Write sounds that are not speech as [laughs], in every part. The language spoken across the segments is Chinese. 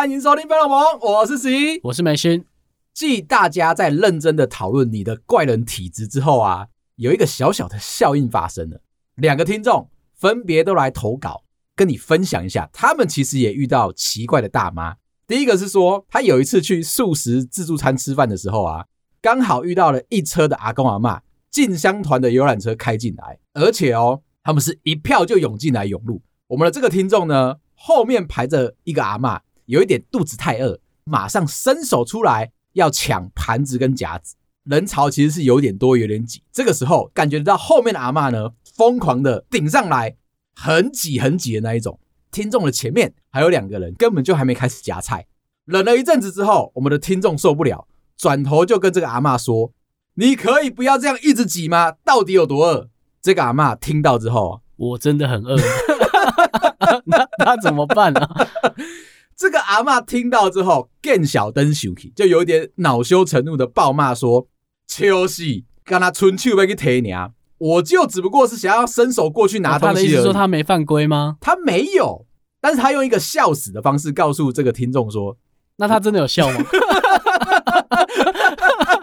欢迎收听《飞龙盟》，我是十一，我是梅心。继大家在认真的讨论你的怪人体质之后啊，有一个小小的效应发生了。两个听众分别都来投稿，跟你分享一下，他们其实也遇到奇怪的大妈。第一个是说，他有一次去素食自助餐吃饭的时候啊，刚好遇到了一车的阿公阿妈，进香团的游览车开进来，而且哦，他们是一票就涌进来涌入。我们的这个听众呢，后面排着一个阿嬷，有一点肚子太饿，马上伸手出来要抢盘子跟夹子。人潮其实是有点多，有点挤。这个时候感觉到后面的阿嬷呢，疯狂的顶上来，很挤很挤的那一种。听众的前面还有两个人，根本就还没开始夹菜。忍了一阵子之后，我们的听众受不了，转头就跟这个阿嬷说：“你可以不要这样一直挤吗？到底有多饿？”这个阿嬷听到之后，我真的很饿。[laughs] 那那怎么办呢、啊？[laughs] 这个阿嬷听到之后，更小灯生气，就有点恼羞成怒的暴骂说：“就是跟他春秋被去提你啊！我就只不过是想要伸手过去拿东西而已。”他的意思说他没犯规吗？他没有，但是他用一个笑死的方式告诉这个听众说：“那他真的有笑吗？”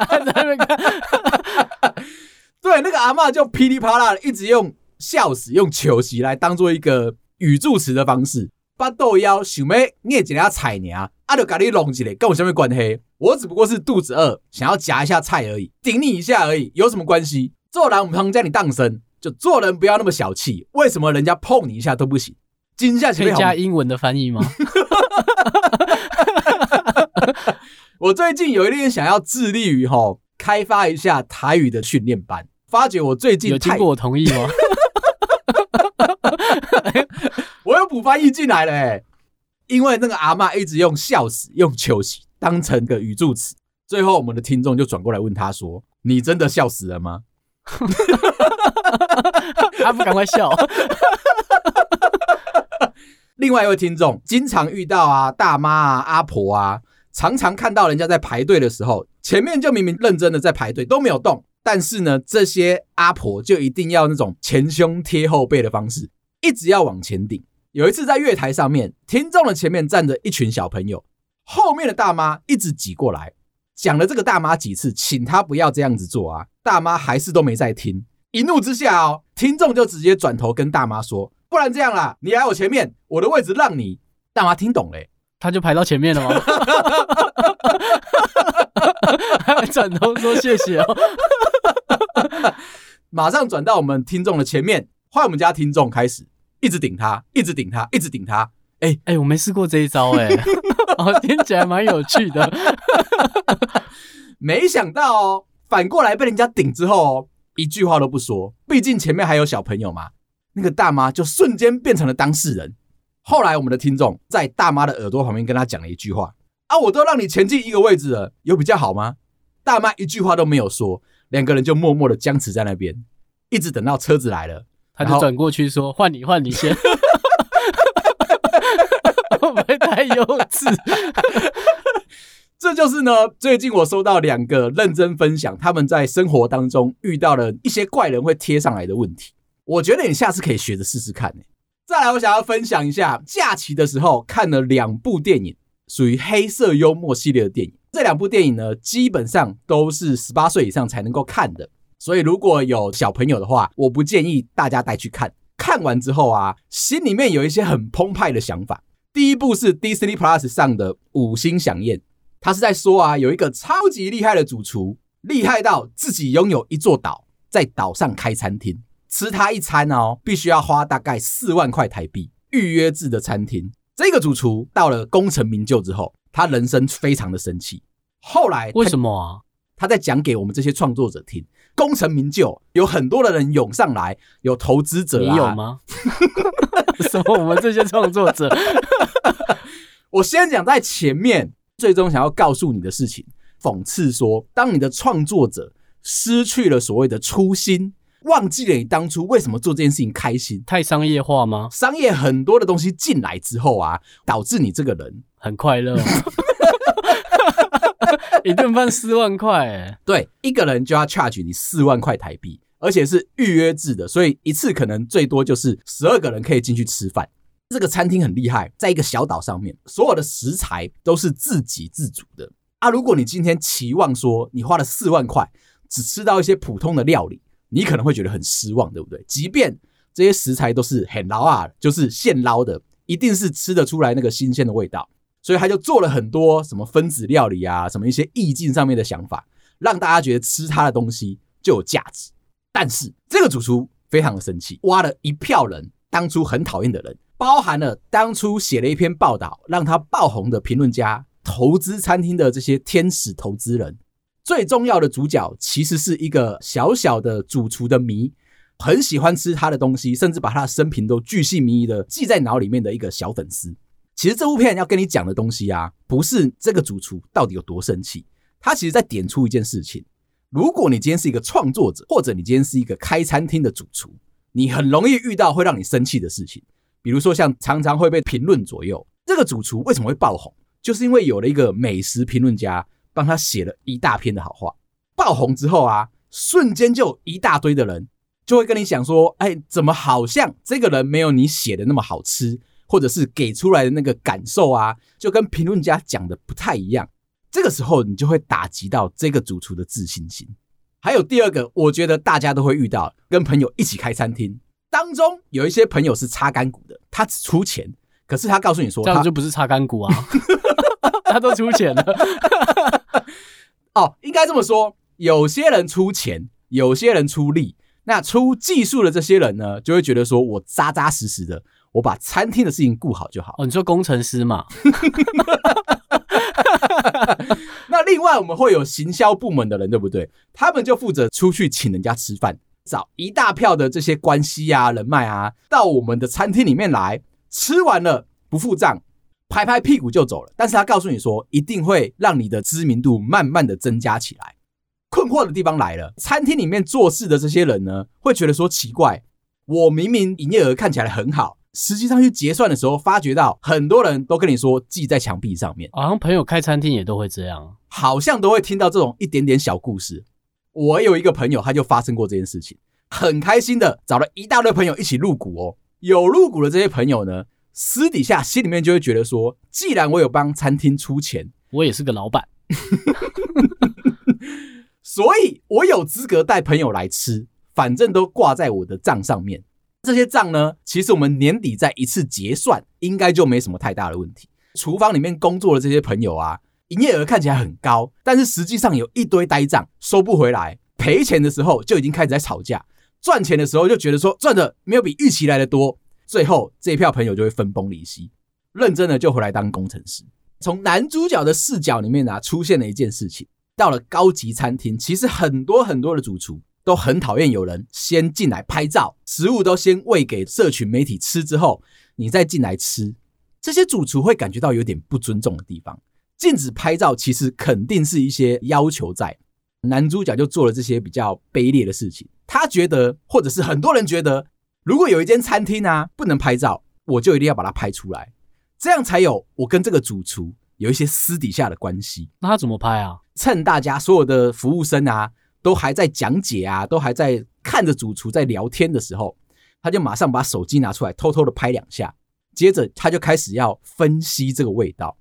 还在那边看，对，那个阿嬷就噼里啪啦的一直用笑死、用糗喜来当做一个。语助词的方式，巴豆腰想要捏几下菜呢？啊，就给你弄起来，跟我什么关系？我只不过是肚子饿，想要夹一下菜而已，顶你一下而已，有什么关系？做人我们叫你当生，就做人不要那么小气。为什么人家碰你一下都不行？惊吓可以加英文的翻译吗？[laughs] 我最近有一点想要致力于吼开发一下台语的训练班，发觉我最近有经过我同意吗？[laughs] 我又补翻译进来了哎，因为那个阿嬷一直用笑死、用糗喜当成个语助词，最后我们的听众就转过来问他说：“你真的笑死了吗？” [laughs] 他不赶快笑。[laughs] 另外一位听众经常遇到啊大妈啊阿婆啊，常常看到人家在排队的时候，前面就明明认真的在排队都没有动，但是呢，这些阿婆就一定要那种前胸贴后背的方式。一直要往前顶。有一次在月台上面，听众的前面站着一群小朋友，后面的大妈一直挤过来，讲了这个大妈几次，请她不要这样子做啊，大妈还是都没在听。一怒之下哦，听众就直接转头跟大妈说：“不然这样啦，你来我前面，我的位置让你。”大妈听懂嘞，他就排到前面了吗？还 [laughs] 转头说谢谢哦，马上转到我们听众的前面。换我们家听众开始一直顶他，一直顶他，一直顶他。哎、欸、哎，我没试过这一招哎、欸，[laughs] 哦，听起来蛮有趣的。没想到哦，反过来被人家顶之后哦，一句话都不说。毕竟前面还有小朋友嘛。那个大妈就瞬间变成了当事人。后来我们的听众在大妈的耳朵旁边跟他讲了一句话：啊，我都让你前进一个位置了，有比较好吗？大妈一句话都没有说，两个人就默默的僵持在那边，一直等到车子来了。他就转过去说：“换你，换你先。”会不会太幼稚？[laughs] 这就是呢。最近我收到两个认真分享他们在生活当中遇到了一些怪人会贴上来的问题。我觉得你下次可以学着试试看。再来，我想要分享一下假期的时候看了两部电影，属于黑色幽默系列的电影。这两部电影呢，基本上都是十八岁以上才能够看的。所以，如果有小朋友的话，我不建议大家带去看。看完之后啊，心里面有一些很澎湃的想法。第一部是 Disney Plus 上的《五星响宴》，他是在说啊，有一个超级厉害的主厨，厉害到自己拥有一座岛，在岛上开餐厅，吃他一餐哦，必须要花大概四万块台币，预约制的餐厅。这个主厨到了功成名就之后，他人生非常的生气。后来为什么啊？他在讲给我们这些创作者听。功成名就，有很多的人涌上来，有投资者、啊，你有吗？[laughs] 什么？我们这些创作者，[laughs] 我先讲在前面，最终想要告诉你的事情，讽刺说，当你的创作者失去了所谓的初心，忘记了你当初为什么做这件事情开心，太商业化吗？商业很多的东西进来之后啊，导致你这个人很快乐。[laughs] [laughs] 一顿饭四万块，哎，对，一个人就要 charge 你四万块台币，而且是预约制的，所以一次可能最多就是十二个人可以进去吃饭。这个餐厅很厉害，在一个小岛上面，所有的食材都是自给自足的啊。如果你今天期望说你花了四万块，只吃到一些普通的料理，你可能会觉得很失望，对不对？即便这些食材都是很捞啊，就是现捞的，一定是吃得出来那个新鲜的味道。所以他就做了很多什么分子料理啊，什么一些意境上面的想法，让大家觉得吃他的东西就有价值。但是这个主厨非常的生气，挖了一票人，当初很讨厌的人。包含了当初写了一篇报道让他爆红的评论家，投资餐厅的这些天使投资人，最重要的主角其实是一个小小的主厨的迷，很喜欢吃他的东西，甚至把他的生平都巨细靡遗的记在脑里面的一个小粉丝。其实这部片要跟你讲的东西啊，不是这个主厨到底有多生气，他其实在点出一件事情：如果你今天是一个创作者，或者你今天是一个开餐厅的主厨，你很容易遇到会让你生气的事情。比如说，像常常会被评论左右，这个主厨为什么会爆红？就是因为有了一个美食评论家帮他写了一大篇的好话。爆红之后啊，瞬间就一大堆的人就会跟你讲说：“哎，怎么好像这个人没有你写的那么好吃，或者是给出来的那个感受啊，就跟评论家讲的不太一样。”这个时候，你就会打击到这个主厨的自信心。还有第二个，我觉得大家都会遇到，跟朋友一起开餐厅。当中有一些朋友是擦干股的，他只出钱，可是他告诉你说，这样就不是擦干股啊，[laughs] 他都出钱了。[laughs] 哦，应该这么说，有些人出钱，有些人出力，那出技术的这些人呢，就会觉得说我扎扎实实的，我把餐厅的事情顾好就好。哦，你说工程师嘛？[laughs] 那另外我们会有行销部门的人，对不对？他们就负责出去请人家吃饭。找一大票的这些关系啊、人脉啊，到我们的餐厅里面来，吃完了不付账，拍拍屁股就走了。但是他告诉你说，一定会让你的知名度慢慢的增加起来。困惑的地方来了，餐厅里面做事的这些人呢，会觉得说奇怪，我明明营业额看起来很好，实际上去结算的时候，发觉到很多人都跟你说记在墙壁上面。好像朋友开餐厅也都会这样，好像都会听到这种一点点小故事。我有一个朋友，他就发生过这件事情，很开心的找了一大堆朋友一起入股哦。有入股的这些朋友呢，私底下心里面就会觉得说，既然我有帮餐厅出钱，我也是个老板，[laughs] 所以我有资格带朋友来吃，反正都挂在我的账上面。这些账呢，其实我们年底再一次结算，应该就没什么太大的问题。厨房里面工作的这些朋友啊。营业额看起来很高，但是实际上有一堆呆账收不回来，赔钱的时候就已经开始在吵架，赚钱的时候就觉得说赚的没有比预期来的多，最后这一票朋友就会分崩离析，认真的就回来当工程师。从男主角的视角里面啊，出现了一件事情，到了高级餐厅，其实很多很多的主厨都很讨厌有人先进来拍照，食物都先喂给社群媒体吃之后，你再进来吃，这些主厨会感觉到有点不尊重的地方。禁止拍照，其实肯定是一些要求在。男主角就做了这些比较卑劣的事情。他觉得，或者是很多人觉得，如果有一间餐厅啊不能拍照，我就一定要把它拍出来，这样才有我跟这个主厨有一些私底下的关系。那他怎么拍啊？趁大家所有的服务生啊都还在讲解啊，都还在看着主厨在聊天的时候，他就马上把手机拿出来，偷偷的拍两下，接着他就开始要分析这个味道。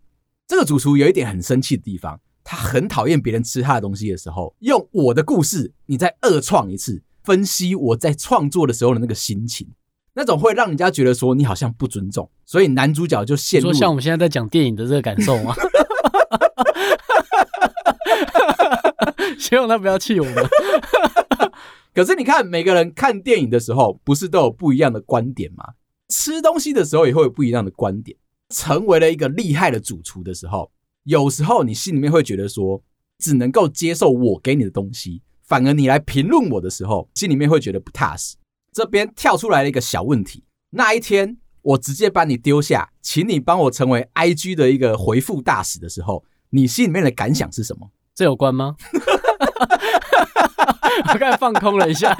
这个主厨有一点很生气的地方，他很讨厌别人吃他的东西的时候，用我的故事，你再二创一次，分析我在创作的时候的那个心情，那种会让人家觉得说你好像不尊重，所以男主角就陷入，说像我们现在在讲电影的这个感受吗？[laughs] [laughs] 希望他不要气我们。[laughs] 可是你看，每个人看电影的时候，不是都有不一样的观点吗？吃东西的时候也会有不一样的观点。成为了一个厉害的主厨的时候，有时候你心里面会觉得说，只能够接受我给你的东西，反而你来评论我的时候，心里面会觉得不踏实。这边跳出来了一个小问题，那一天我直接把你丢下，请你帮我成为 IG 的一个回复大使的时候，你心里面的感想是什么？这有关吗？[laughs] 我刚才放空了一下，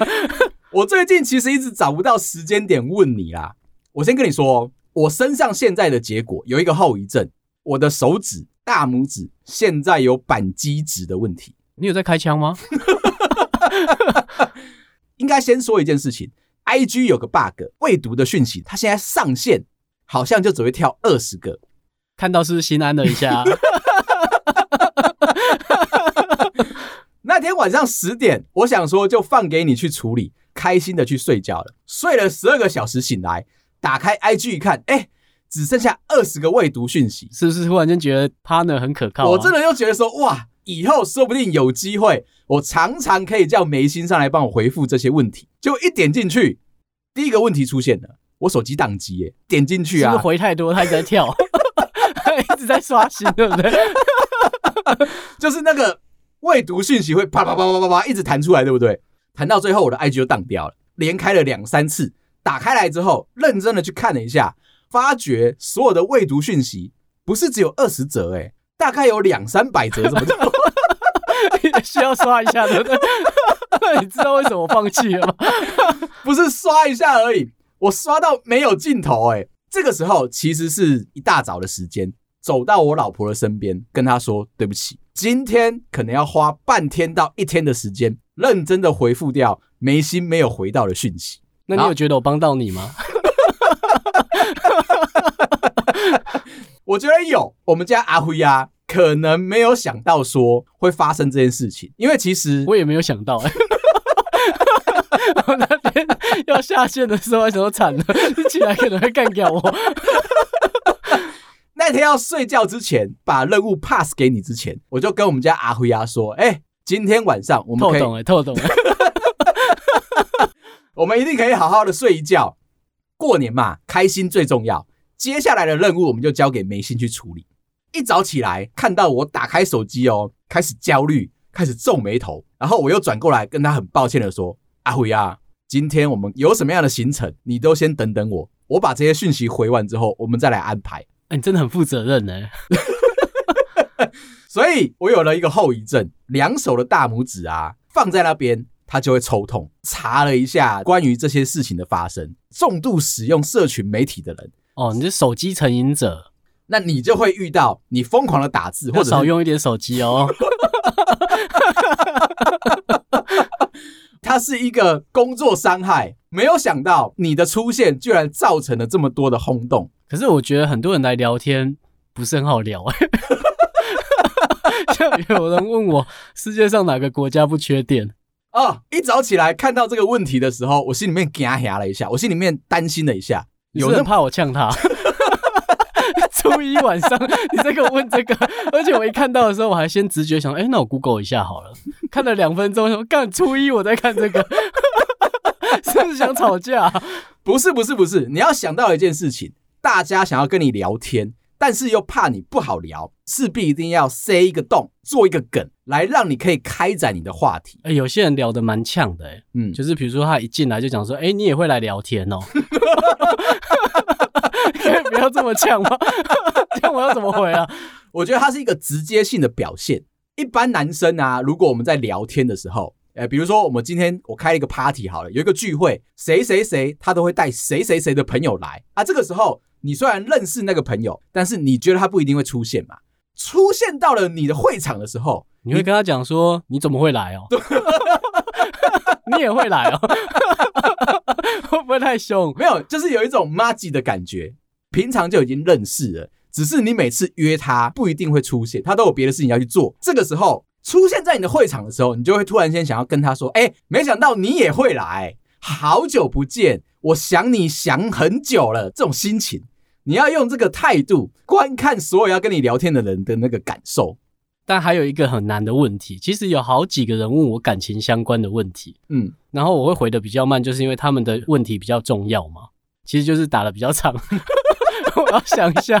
我最近其实一直找不到时间点问你啦。我先跟你说。我身上现在的结果有一个后遗症，我的手指大拇指现在有扳机指的问题。你有在开枪吗？[laughs] 应该先说一件事情，IG 有个 bug，未读的讯息，它现在上线好像就只会跳二十个。看到是不是心安了一下？[laughs] 那天晚上十点，我想说就放给你去处理，开心的去睡觉了。睡了十二个小时，醒来打开 IG 一看，哎，只剩下二十个未读讯息，是不是忽然间觉得 partner 很可靠啊？我真的又觉得说，哇，以后说不定有机会，我常常可以叫眉心上来帮我回复这些问题。就一点进去，第一个问题出现了，我手机宕机耶，点进去啊，是不是回太多，他一直在跳。[laughs] [laughs] 一直在刷新，对不对？[laughs] 就是那个未读讯息会啪啪啪啪啪啪一直弹出来，对不对？弹到最后，我的 IG 就荡掉了，连开了两三次。打开来之后，认真的去看了一下，发觉所有的未读讯息不是只有二十则，哎，大概有两三百则，这么多，需要刷一下，对不对？你知道为什么放弃了吗？不是刷一下而已，我刷到没有尽头，哎。这个时候其实是一大早的时间，走到我老婆的身边，跟她说：“对不起，今天可能要花半天到一天的时间，认真的回复掉眉心没有回到的讯息。”那你有觉得我帮到你吗？[laughs] 我觉得有。我们家阿辉啊，可能没有想到说会发生这件事情，因为其实我也没有想到哎。[laughs] 我那天要下线的时候，为什么惨了？你起来可能会干掉我。那天要睡觉之前，把任务 pass 给你之前，我就跟我们家阿辉啊说：“哎、欸，今天晚上我们可以透懂了，透懂了，[laughs] 我们一定可以好好的睡一觉。过年嘛，开心最重要。接下来的任务我们就交给眉心去处理。一早起来看到我打开手机哦，开始焦虑，开始皱眉头，然后我又转过来跟他很抱歉的说。”阿辉啊，今天我们有什么样的行程？你都先等等我，我把这些讯息回完之后，我们再来安排。欸，你真的很负责任呢。[laughs] 所以我有了一个后遗症，两手的大拇指啊放在那边，它就会抽痛。查了一下关于这些事情的发生，重度使用社群媒体的人，哦，你是手机成瘾者，那你就会遇到你疯狂的打字，或者少用一点手机哦。[laughs] 它是一个工作伤害，没有想到你的出现居然造成了这么多的轰动。可是我觉得很多人来聊天不是很好聊，欸，[laughs] 像有人问我世界上哪个国家不缺电哦，一早起来看到这个问题的时候，我心里面吓吓了一下，我心里面担心了一下，有人怕我呛他。[laughs] 初一晚上，你再给我问这个，而且我一看到的时候，我还先直觉想，哎、欸，那我 Google 一下好了。看了两分钟，说干初一我在看这个，[laughs] 是不是想吵架？不是，不是，不是。你要想到一件事情，大家想要跟你聊天，但是又怕你不好聊，势必一定要塞一个洞，做一个梗，来让你可以开展你的话题。哎、欸，有些人聊得蛮呛的、欸，嗯，就是比如说他一进来就讲说，哎、欸，你也会来聊天哦。可 [laughs] 以不要这么呛吗？[laughs] 这样我要怎么回啊？我觉得它是一个直接性的表现。一般男生啊，如果我们在聊天的时候，呃，比如说我们今天我开了一个 party 好了，有一个聚会，谁谁谁他都会带谁谁谁的朋友来啊。这个时候你虽然认识那个朋友，但是你觉得他不一定会出现嘛？出现到了你的会场的时候，你会跟他讲说：“你怎么会来哦？[laughs] 你也会来哦？[laughs] 会不会太凶？没有，就是有一种麻吉的感觉。平常就已经认识了，只是你每次约他不一定会出现，他都有别的事情要去做。这个时候出现在你的会场的时候，你就会突然间想要跟他说：“哎，没想到你也会来，好久不见，我想你想很久了。”这种心情。你要用这个态度观看所有要跟你聊天的人的那个感受，但还有一个很难的问题，其实有好几个人问我感情相关的问题，嗯，然后我会回的比较慢，就是因为他们的问题比较重要嘛，其实就是打的比较长。[laughs] 我要想一下，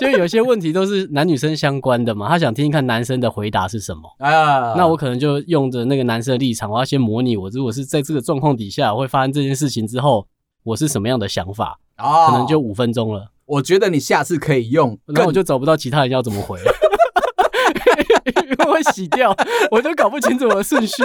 就有些问题都是男女生相关的嘛，他想听一看男生的回答是什么。啊，那我可能就用着那个男生的立场，我要先模拟我如果是在这个状况底下我会发生这件事情之后，我是什么样的想法，可能就五分钟了。我觉得你下次可以用，那我就找不到其他人要怎么回了，[laughs] 因为会洗掉，我都搞不清楚我的顺序，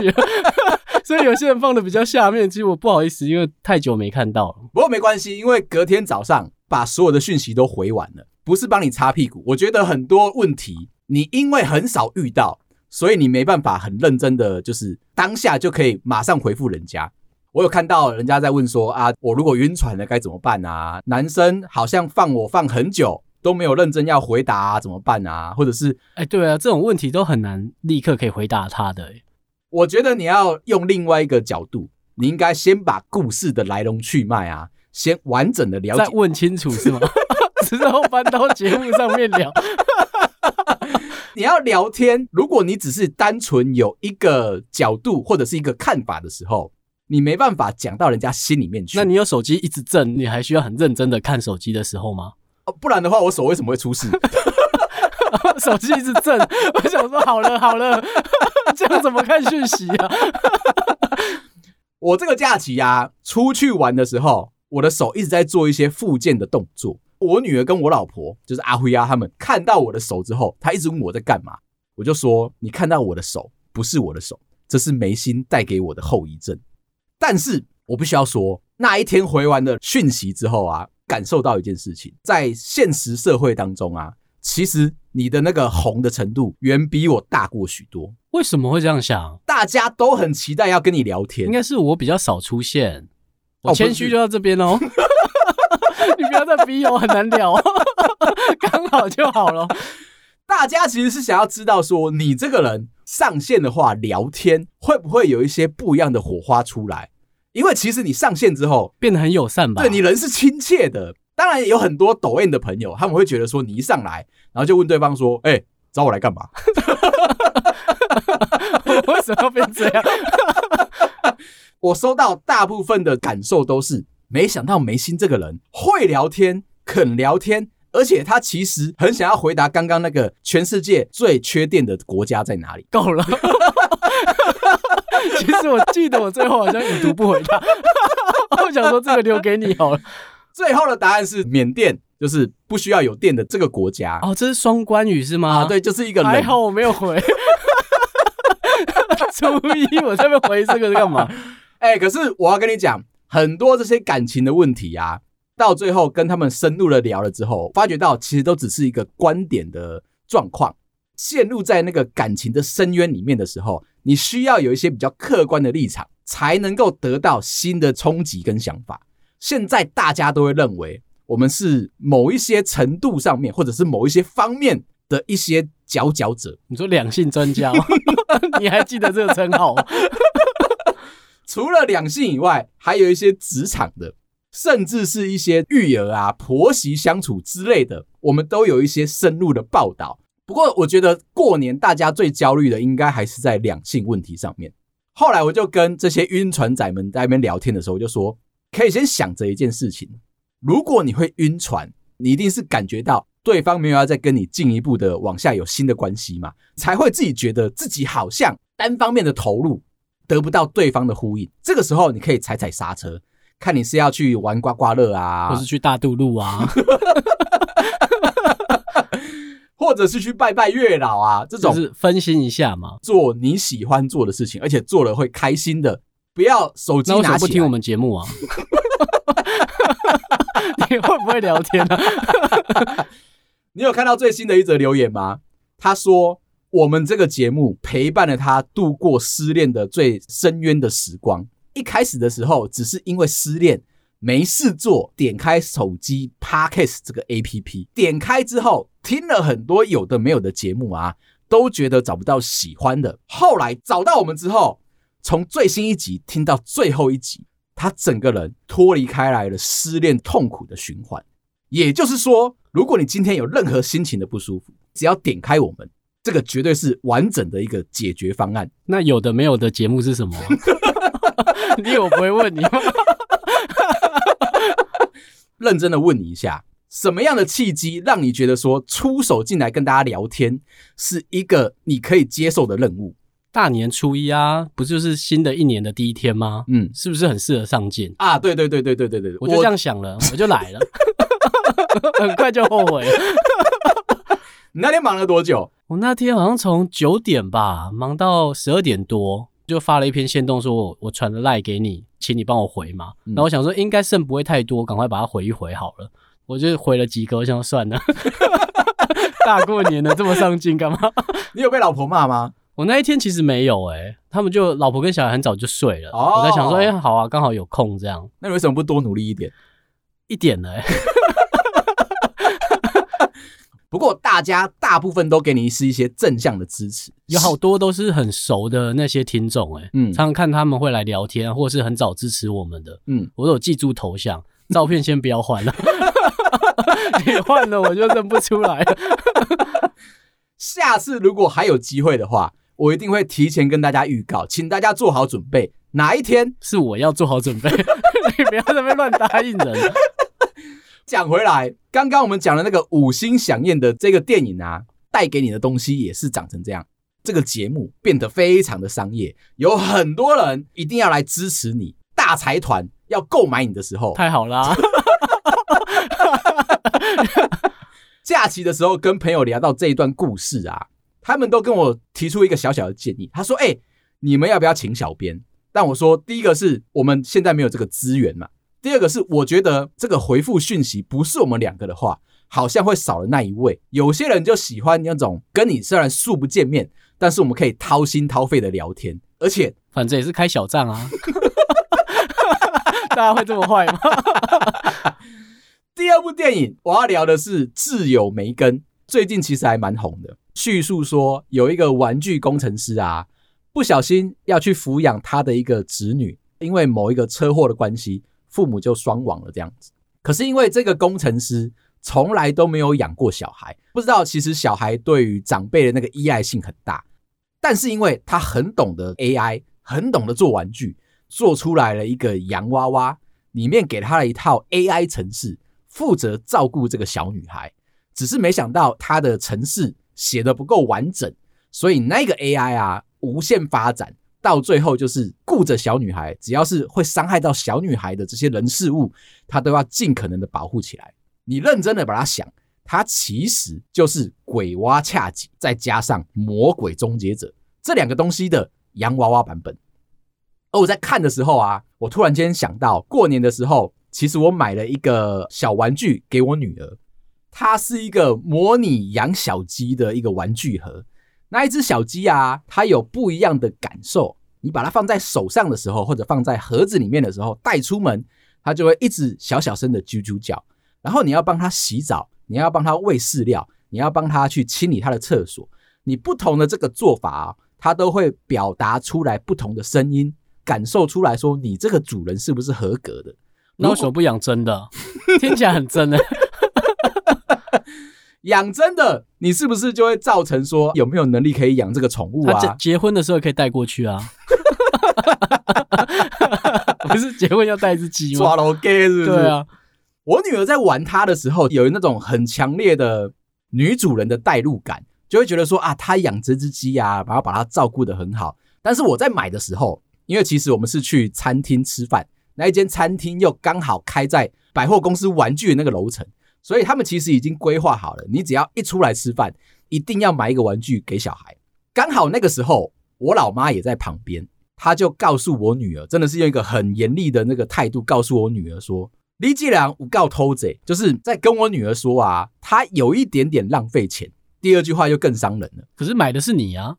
[laughs] 所以有些人放的比较下面，其实我不好意思，因为太久没看到了。不过没关系，因为隔天早上把所有的讯息都回完了，不是帮你擦屁股。我觉得很多问题你因为很少遇到，所以你没办法很认真的，就是当下就可以马上回复人家。我有看到人家在问说啊，我如果晕船了该怎么办啊？男生好像放我放很久都没有认真要回答啊，怎么办啊？或者是哎，对啊，这种问题都很难立刻可以回答他的。我觉得你要用另外一个角度，你应该先把故事的来龙去脉啊，先完整的了解，再问清楚是吗？[laughs] 之后搬到节目上面聊。[laughs] 你要聊天，如果你只是单纯有一个角度或者是一个看法的时候，你没办法讲到人家心里面去。那你有手机一直震，你还需要很认真的看手机的时候吗？哦，不然的话，我手为什么会出事？[laughs] 手机一直震，我想说好了好了，[laughs] 这样怎么看讯息啊？我这个假期啊，出去玩的时候，我的手一直在做一些复健的动作。我女儿跟我老婆，就是阿辉啊，他们看到我的手之后，她一直问我在干嘛。我就说：“你看到我的手，不是我的手，这是眉心带给我的后遗症。”但是我必须要说，那一天回完的讯息之后啊，感受到一件事情，在现实社会当中啊，其实你的那个红的程度远比我大过许多。为什么会这样想？大家都很期待要跟你聊天，应该是我比较少出现。我谦虚就到这边哦。[laughs] 你不要再逼我，很难聊，[laughs] 刚好就好了。大家其实是想要知道说，你这个人上线的话，聊天会不会有一些不一样的火花出来？因为其实你上线之后变得很友善吧？对，你人是亲切的。当然有很多抖 M 的朋友，他们会觉得说，你一上来，然后就问对方说：“哎，找我来干嘛？”我为什么要变这样？我收到大部分的感受都是。没想到眉心这个人会聊天、肯聊天，而且他其实很想要回答刚刚那个全世界最缺电的国家在哪里。够了，[laughs] 其实我记得我最后好像已读不回答，[laughs] 我想说这个留给你好了。最后的答案是缅甸，就是不需要有电的这个国家。哦，这是双关语是吗？啊，对，就是一个人。还好我没有回。[laughs] 初一我在那边回这个是干嘛？哎、欸，可是我要跟你讲。很多这些感情的问题啊，到最后跟他们深入的聊了之后，发觉到其实都只是一个观点的状况。陷入在那个感情的深渊里面的时候，你需要有一些比较客观的立场，才能够得到新的冲击跟想法。现在大家都会认为我们是某一些程度上面，或者是某一些方面的一些佼佼者。你说两性专家，[laughs] 你还记得这个称号？[laughs] 除了两性以外，还有一些职场的，甚至是一些育儿啊、婆媳相处之类的，我们都有一些深入的报道。不过，我觉得过年大家最焦虑的，应该还是在两性问题上面。后来，我就跟这些晕船仔们在那边聊天的时候，我就说，可以先想着一件事情：如果你会晕船，你一定是感觉到对方没有要再跟你进一步的往下有新的关系嘛，才会自己觉得自己好像单方面的投入。得不到对方的呼应，这个时候你可以踩踩刹车，看你是要去玩刮刮乐啊，或是去大渡路啊，[laughs] 或者是去拜拜月老啊，这种是分心一下嘛，做你喜欢做的事情，而且做了会开心的，不要手机拿起来。那为什么不听我们节目啊？[laughs] 你会不会聊天啊？[laughs] 你有看到最新的一则留言吗？他说。我们这个节目陪伴了他度过失恋的最深渊的时光。一开始的时候，只是因为失恋没事做，点开手机 Podcast 这个 APP，点开之后听了很多有的没有的节目啊，都觉得找不到喜欢的。后来找到我们之后，从最新一集听到最后一集，他整个人脱离开来了失恋痛苦的循环。也就是说，如果你今天有任何心情的不舒服，只要点开我们。这个绝对是完整的一个解决方案。那有的没有的节目是什么？[laughs] [laughs] 你以为我不会问你吗？[laughs] 认真的问你一下，什么样的契机让你觉得说出手进来跟大家聊天是一个你可以接受的任务？大年初一啊，不就是新的一年的第一天吗？嗯，是不是很适合上镜啊？对对对对对对对，我就这样想了，我，[laughs] 我就来了，很快就后悔了。你那天忙了多久？我那天好像从九点吧，忙到十二点多，就发了一篇线动，说我我传了赖给你，请你帮我回嘛。然后我想说应该剩不会太多，赶快把它回一回好了。我就回了几个，我想算了，[laughs] 大过年的这么上进干嘛？[laughs] 你有被老婆骂吗？我那一天其实没有哎、欸，他们就老婆跟小孩很早就睡了。哦、我在想说，哎、欸，好啊，刚好有空这样。那你为什么不多努力一点？一点呢、欸？不过大家大部分都给你是一些正向的支持，有好多都是很熟的那些听众哎、欸，嗯，常常看他们会来聊天，或是很早支持我们的，嗯，我都有记住头像，照片先不要换了，[laughs] 你换了我就认不出来了。[laughs] 下次如果还有机会的话，我一定会提前跟大家预告，请大家做好准备，哪一天是我要做好准备，[laughs] 你不要在那边乱答应人。讲回来，刚刚我们讲的那个五星响宴的这个电影啊，带给你的东西也是长成这样。这个节目变得非常的商业，有很多人一定要来支持你，大财团要购买你的时候，太好啦！假期的时候跟朋友聊到这一段故事啊，他们都跟我提出一个小小的建议，他说：“哎、欸，你们要不要请小编？”但我说，第一个是我们现在没有这个资源嘛。第二个是，我觉得这个回复讯息不是我们两个的话，好像会少了那一位。有些人就喜欢那种跟你虽然素不见面，但是我们可以掏心掏肺的聊天，而且反正也是开小账啊。大家会这么坏吗？[laughs] [laughs] 第二部电影我要聊的是《挚友梅根》，最近其实还蛮红的。叙述说有一个玩具工程师啊，不小心要去抚养他的一个侄女，因为某一个车祸的关系。父母就双亡了，这样子。可是因为这个工程师从来都没有养过小孩，不知道其实小孩对于长辈的那个依赖性很大。但是因为他很懂得 AI，很懂得做玩具，做出来了一个洋娃娃，里面给他了一套 AI 程式，负责照顾这个小女孩。只是没想到他的程式写的不够完整，所以那个 AI 啊，无限发展。到最后就是顾着小女孩，只要是会伤害到小女孩的这些人事物，他都要尽可能的保护起来。你认真的把它想，它其实就是鬼娃恰吉再加上魔鬼终结者这两个东西的洋娃娃版本。而我在看的时候啊，我突然间想到，过年的时候，其实我买了一个小玩具给我女儿，它是一个模拟养小鸡的一个玩具盒。那一只小鸡啊，它有不一样的感受。你把它放在手上的时候，或者放在盒子里面的时候，带出门，它就会一直小小声的啾啾叫。然后你要帮它洗澡，你要帮它喂饲料，你要帮它去清理它的厕所。你不同的这个做法啊，它都会表达出来不同的声音，感受出来说你这个主人是不是合格的。那为什么不养真的？听起来很真呢。[laughs] 养真的，你是不是就会造成说有没有能力可以养这个宠物啊？结婚的时候可以带过去啊。[laughs] 不是结婚要带一只鸡吗？抓老 gay 是不是？对啊。我女儿在玩它的时候，有那种很强烈的女主人的代入感，就会觉得说啊，她养这只鸡啊，然后把它照顾得很好。但是我在买的时候，因为其实我们是去餐厅吃饭，那一间餐厅又刚好开在百货公司玩具的那个楼层。所以他们其实已经规划好了，你只要一出来吃饭，一定要买一个玩具给小孩。刚好那个时候，我老妈也在旁边，她就告诉我女儿，真的是用一个很严厉的那个态度告诉我女儿说：“你既然不告偷贼，就是在跟我女儿说啊，她有一点点浪费钱。”第二句话就更伤人了。可是买的是你啊，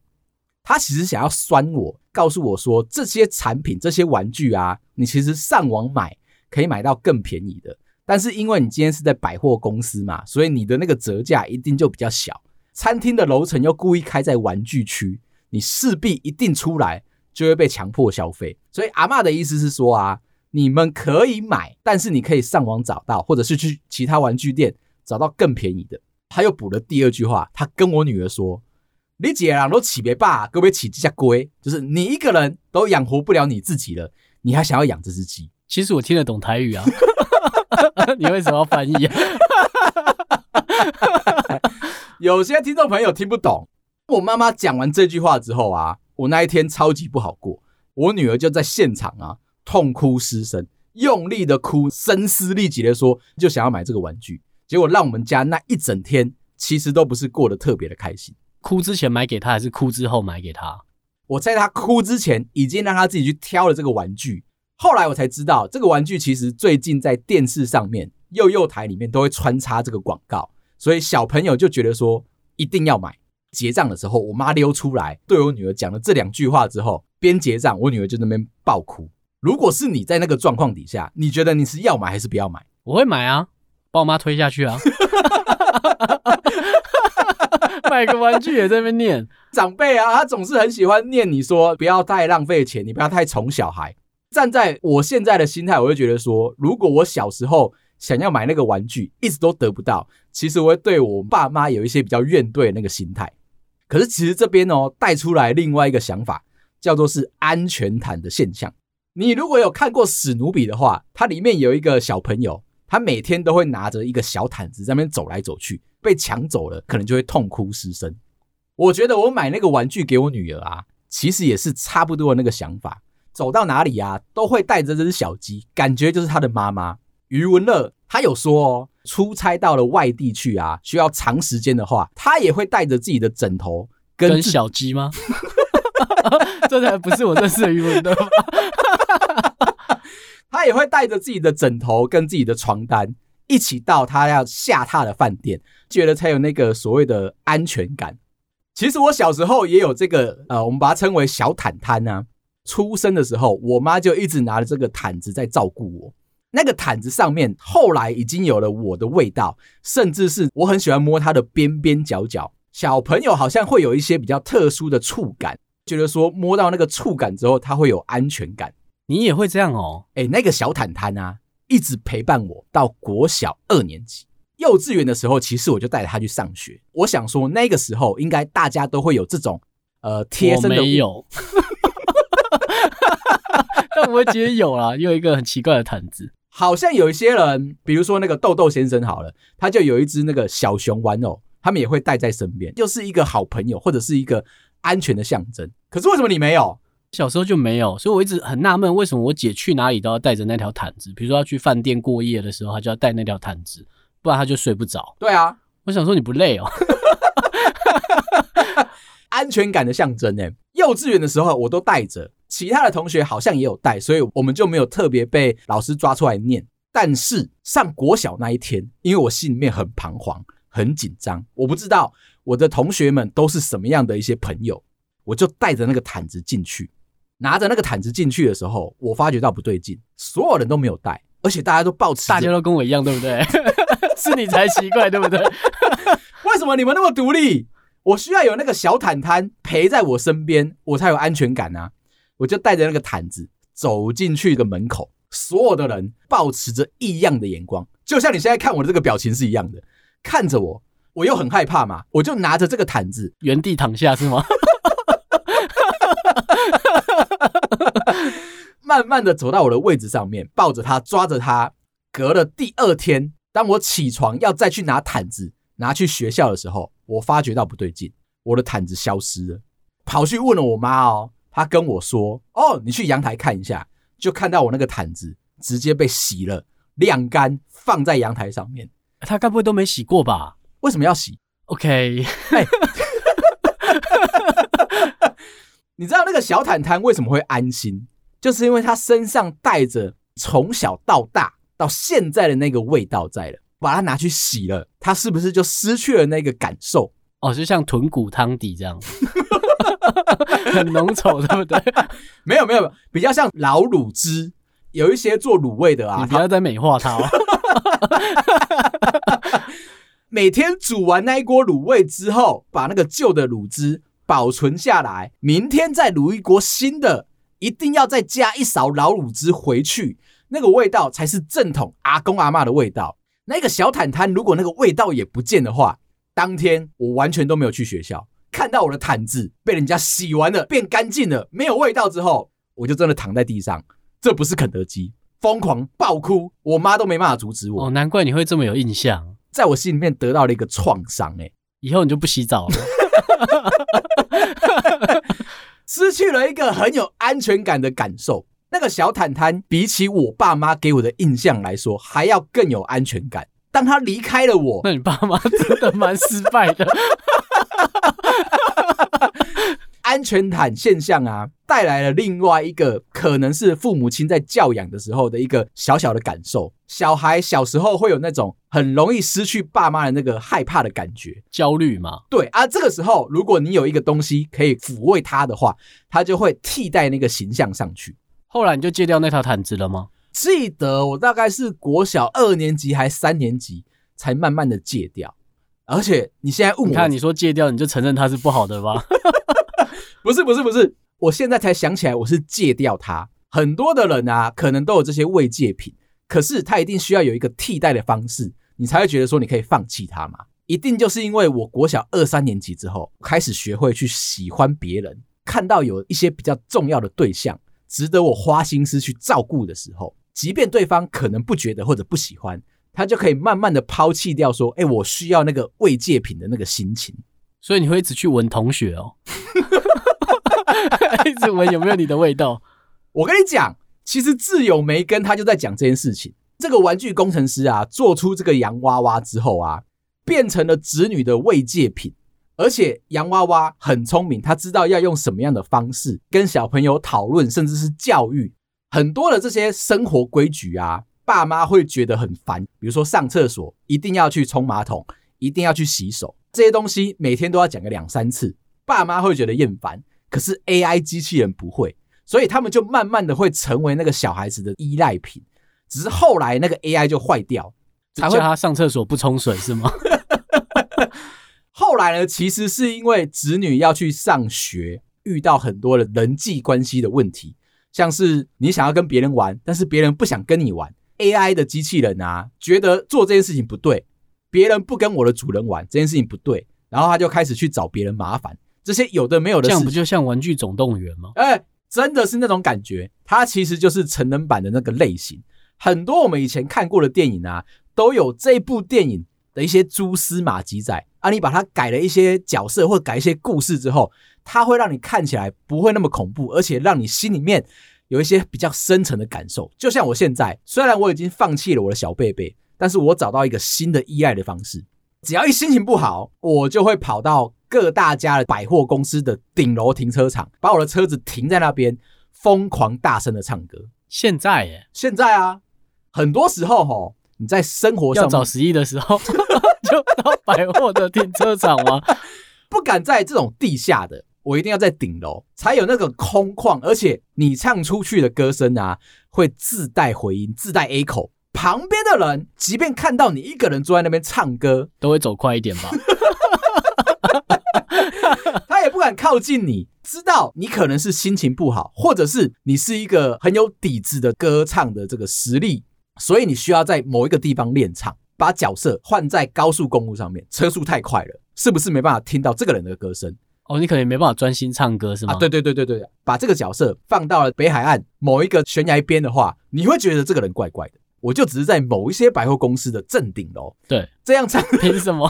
她其实想要酸我，告诉我说这些产品、这些玩具啊，你其实上网买可以买到更便宜的。但是因为你今天是在百货公司嘛，所以你的那个折价一定就比较小。餐厅的楼层又故意开在玩具区，你势必一定出来就会被强迫消费。所以阿妈的意思是说啊，你们可以买，但是你可以上网找到，或者是去其他玩具店找到更便宜的。他又补了第二句话，他跟我女儿说：“你姐啊，都起别爸，各位起这家龟，就是你一个人都养活不了你自己了，你还想要养这只鸡？”其实我听得懂台语啊。[laughs] [laughs] 你为什么要翻译啊？[laughs] 有些听众朋友听不懂。我妈妈讲完这句话之后啊，我那一天超级不好过。我女儿就在现场啊，痛哭失声，用力的哭，声嘶力竭的说，就想要买这个玩具。结果让我们家那一整天其实都不是过得特别的开心。哭之前买给她，还是哭之后买给她？我在她哭之前，已经让她自己去挑了这个玩具。后来我才知道，这个玩具其实最近在电视上面、幼幼台里面都会穿插这个广告，所以小朋友就觉得说一定要买。结账的时候，我妈溜出来对我女儿讲了这两句话之后，边结账，我女儿就那边爆哭。如果是你在那个状况底下，你觉得你是要买还是不要买？我会买啊，把我妈推下去啊。[laughs] [laughs] [laughs] 买个玩具也在那边念长辈啊，他总是很喜欢念你说不要太浪费钱，你不要太宠小孩。站在我现在的心态，我会觉得说，如果我小时候想要买那个玩具，一直都得不到，其实我会对我爸妈有一些比较怨怼的那个心态。可是其实这边哦带出来另外一个想法，叫做是安全毯的现象。你如果有看过史努比的话，它里面有一个小朋友，他每天都会拿着一个小毯子在那边走来走去，被抢走了，可能就会痛哭失声。我觉得我买那个玩具给我女儿啊，其实也是差不多的那个想法。走到哪里啊，都会带着这只小鸡，感觉就是他的妈妈。余文乐他有说哦，出差到了外地去啊，需要长时间的话，他也会带着自己的枕头跟，跟小鸡吗？[laughs] 这才不是我认识的余文乐。[laughs] 他也会带着自己的枕头跟自己的床单一起到他要下榻的饭店，觉得才有那个所谓的安全感。其实我小时候也有这个，呃，我们把它称为小毯毯啊。出生的时候，我妈就一直拿着这个毯子在照顾我。那个毯子上面后来已经有了我的味道，甚至是我很喜欢摸它的边边角角。小朋友好像会有一些比较特殊的触感，觉得说摸到那个触感之后，他会有安全感。你也会这样哦？哎，那个小毯毯啊，一直陪伴我到国小二年级。幼稚园的时候，其实我就带着他去上学。我想说，那个时候应该大家都会有这种呃贴身的。没有。[laughs] [laughs] 但我会觉得有啦，有一个很奇怪的毯子，好像有一些人，比如说那个豆豆先生好了，他就有一只那个小熊玩偶，他们也会带在身边，就是一个好朋友或者是一个安全的象征。可是为什么你没有？小时候就没有，所以我一直很纳闷，为什么我姐去哪里都要带着那条毯子？比如说要去饭店过夜的时候，她就要带那条毯子，不然她就睡不着。对啊，我想说你不累哦。[laughs] 安全感的象征呢？幼稚园的时候我都带着，其他的同学好像也有带，所以我们就没有特别被老师抓出来念。但是上国小那一天，因为我心里面很彷徨、很紧张，我不知道我的同学们都是什么样的一些朋友，我就带着那个毯子进去。拿着那个毯子进去的时候，我发觉到不对劲，所有人都没有带，而且大家都抱持，大家都跟我一样，对不对？[laughs] 是你才奇怪，对不对？[laughs] 为什么你们那么独立？我需要有那个小毯毯陪在我身边，我才有安全感啊！我就带着那个毯子走进去一个门口，所有的人保持着异样的眼光，就像你现在看我的这个表情是一样的，看着我，我又很害怕嘛，我就拿着这个毯子原地躺下是吗？[laughs] 慢慢的走到我的位置上面，抱着它，抓着它。隔了第二天，当我起床要再去拿毯子拿去学校的时候，我发觉到不对劲，我的毯子消失了，跑去问了我妈哦，她跟我说：“哦，你去阳台看一下，就看到我那个毯子直接被洗了，晾干放在阳台上面。他该不会都没洗过吧？为什么要洗？OK，哎，你知道那个小毯毯为什么会安心？就是因为他身上带着从小到大到现在的那个味道在了。”把它拿去洗了，它是不是就失去了那个感受？哦，就像豚骨汤底这样，很浓稠，对不对？[laughs] 没有没有，比较像老卤汁。有一些做卤味的啊，你不要再美化它哦。[laughs] 每天煮完那一锅卤味之后，把那个旧的卤汁保存下来，明天再卤一锅新的，一定要再加一勺老卤汁回去，那个味道才是正统阿公阿妈的味道。那个小坦摊，如果那个味道也不见的话，当天我完全都没有去学校。看到我的毯子被人家洗完了，变干净了，没有味道之后，我就真的躺在地上。这不是肯德基，疯狂爆哭，我妈都没办法阻止我。哦，难怪你会这么有印象，在我心里面得到了一个创伤。哎，以后你就不洗澡了，[laughs] 失去了一个很有安全感的感受。那个小毯毯比起我爸妈给我的印象来说，还要更有安全感。当他离开了我，那你爸妈真的蛮失败的。安 [laughs] 安全毯现象啊，带来了另外一个可能是父母亲在教养的时候的一个小小的感受。小孩小时候会有那种很容易失去爸妈的那个害怕的感觉，焦虑嘛。对啊，这个时候如果你有一个东西可以抚慰他的话，他就会替代那个形象上去。后来你就戒掉那条毯子了吗？记得我大概是国小二年级还三年级才慢慢的戒掉。而且你现在问我，你看你说戒掉，你就承认它是不好的吧？[laughs] 不是不是不是，我现在才想起来，我是戒掉它。很多的人啊，可能都有这些慰藉品，可是他一定需要有一个替代的方式，你才会觉得说你可以放弃它嘛。一定就是因为我国小二三年级之后，开始学会去喜欢别人，看到有一些比较重要的对象，值得我花心思去照顾的时候，即便对方可能不觉得或者不喜欢。他就可以慢慢的抛弃掉说，哎，我需要那个慰藉品的那个心情，所以你会一直去闻同学哦，一直闻有没有你的味道。[laughs] 我跟你讲，其实窒友梅根他就在讲这件事情。这个玩具工程师啊，做出这个洋娃娃之后啊，变成了子女的慰藉品，而且洋娃娃很聪明，他知道要用什么样的方式跟小朋友讨论，甚至是教育很多的这些生活规矩啊。爸妈会觉得很烦，比如说上厕所一定要去冲马桶，一定要去洗手，这些东西每天都要讲个两三次，爸妈会觉得厌烦。可是 AI 机器人不会，所以他们就慢慢的会成为那个小孩子的依赖品。只是后来那个 AI 就坏掉，才会叫他上厕所不冲水是吗？[laughs] 后来呢，其实是因为子女要去上学，遇到很多的人际关系的问题，像是你想要跟别人玩，但是别人不想跟你玩。AI 的机器人啊，觉得做这件事情不对，别人不跟我的主人玩，这件事情不对，然后他就开始去找别人麻烦。这些有的没有的事，这样不就像《玩具总动员》吗？哎，真的是那种感觉。它其实就是成人版的那个类型。很多我们以前看过的电影啊，都有这部电影的一些蛛丝马迹在啊。你把它改了一些角色或改一些故事之后，它会让你看起来不会那么恐怖，而且让你心里面。有一些比较深层的感受，就像我现在，虽然我已经放弃了我的小贝贝，但是我找到一个新的依赖的方式。只要一心情不好，我就会跑到各大家的百货公司的顶楼停车场，把我的车子停在那边，疯狂大声的唱歌。现在耶，现在啊，很多时候吼，你在生活上要找十一的时候，[laughs] 就到百货的停车场吗？[laughs] 不敢在这种地下的。我一定要在顶楼才有那个空旷，而且你唱出去的歌声啊，会自带回音、自带 echo。旁边的人即便看到你一个人坐在那边唱歌，都会走快一点吧？[laughs] 他也不敢靠近你，知道你可能是心情不好，或者是你是一个很有底子的歌唱的这个实力，所以你需要在某一个地方练唱，把角色换在高速公路上面，车速太快了，是不是没办法听到这个人的歌声？哦，你可能没办法专心唱歌是吗？啊，对对对对对，把这个角色放到了北海岸某一个悬崖边的话，你会觉得这个人怪怪的。我就只是在某一些百货公司的正顶楼，对，[laughs] 这样唱凭什么？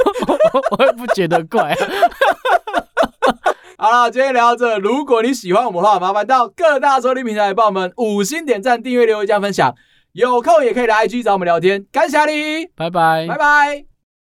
我也不觉得怪。[laughs] 好了，今天聊到这，如果你喜欢我们的话，麻烦到各大收听平台帮我们五星点赞、订阅、留言、加分享。有空也可以来 IG 找我们聊天。感谢你，拜拜，拜拜。